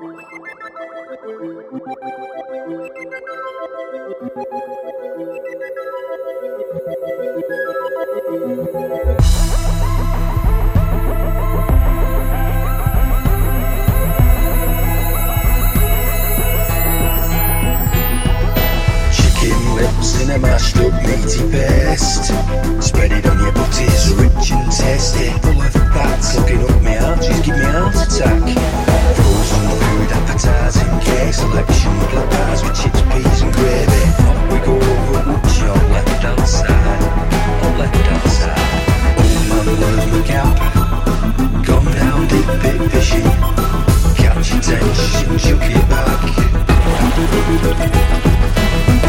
Chicken lips in a mashed up meaty paste. Spread it on your butties, rich and tasty. Selection. Black bars with chips, peas and gravy. We go over Woochie on left hand side. On left hand side. Gone down deep. Catch your tension, chuck it back.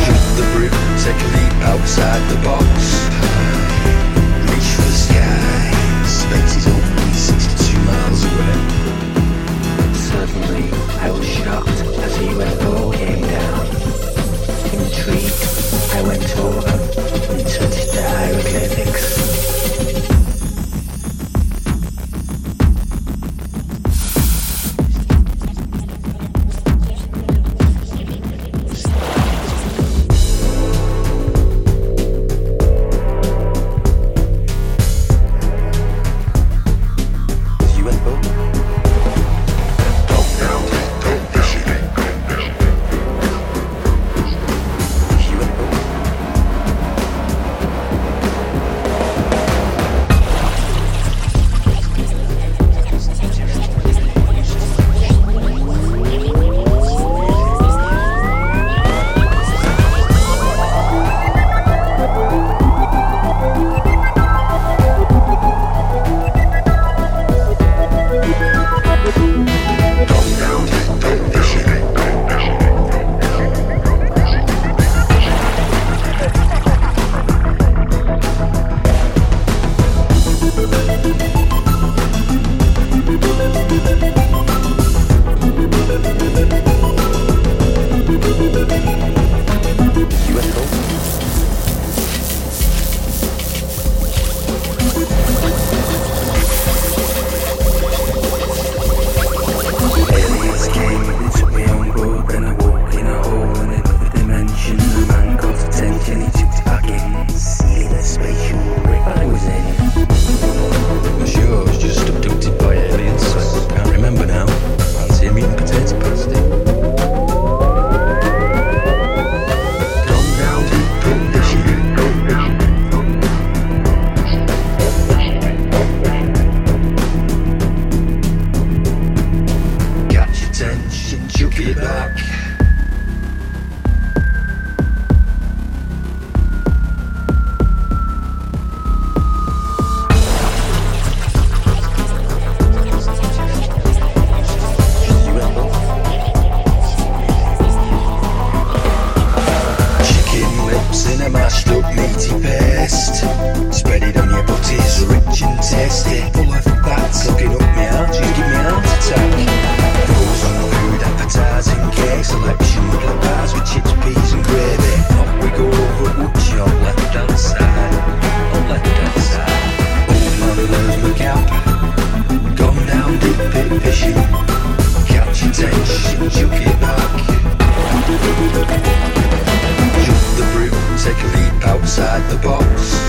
Jump the take a leap outside the box. Tasty. Full of fats, looking up me arches, give me heart attack. Frozen food, appetizing cake selection. Black bars with chips, peas and gravy. Up we go over Woochie on left hand side. On left hand side. Old man wears my cap. Gone down deep fishing. Catch your tension, chuck it back. Jump the broom, take a leap outside the box.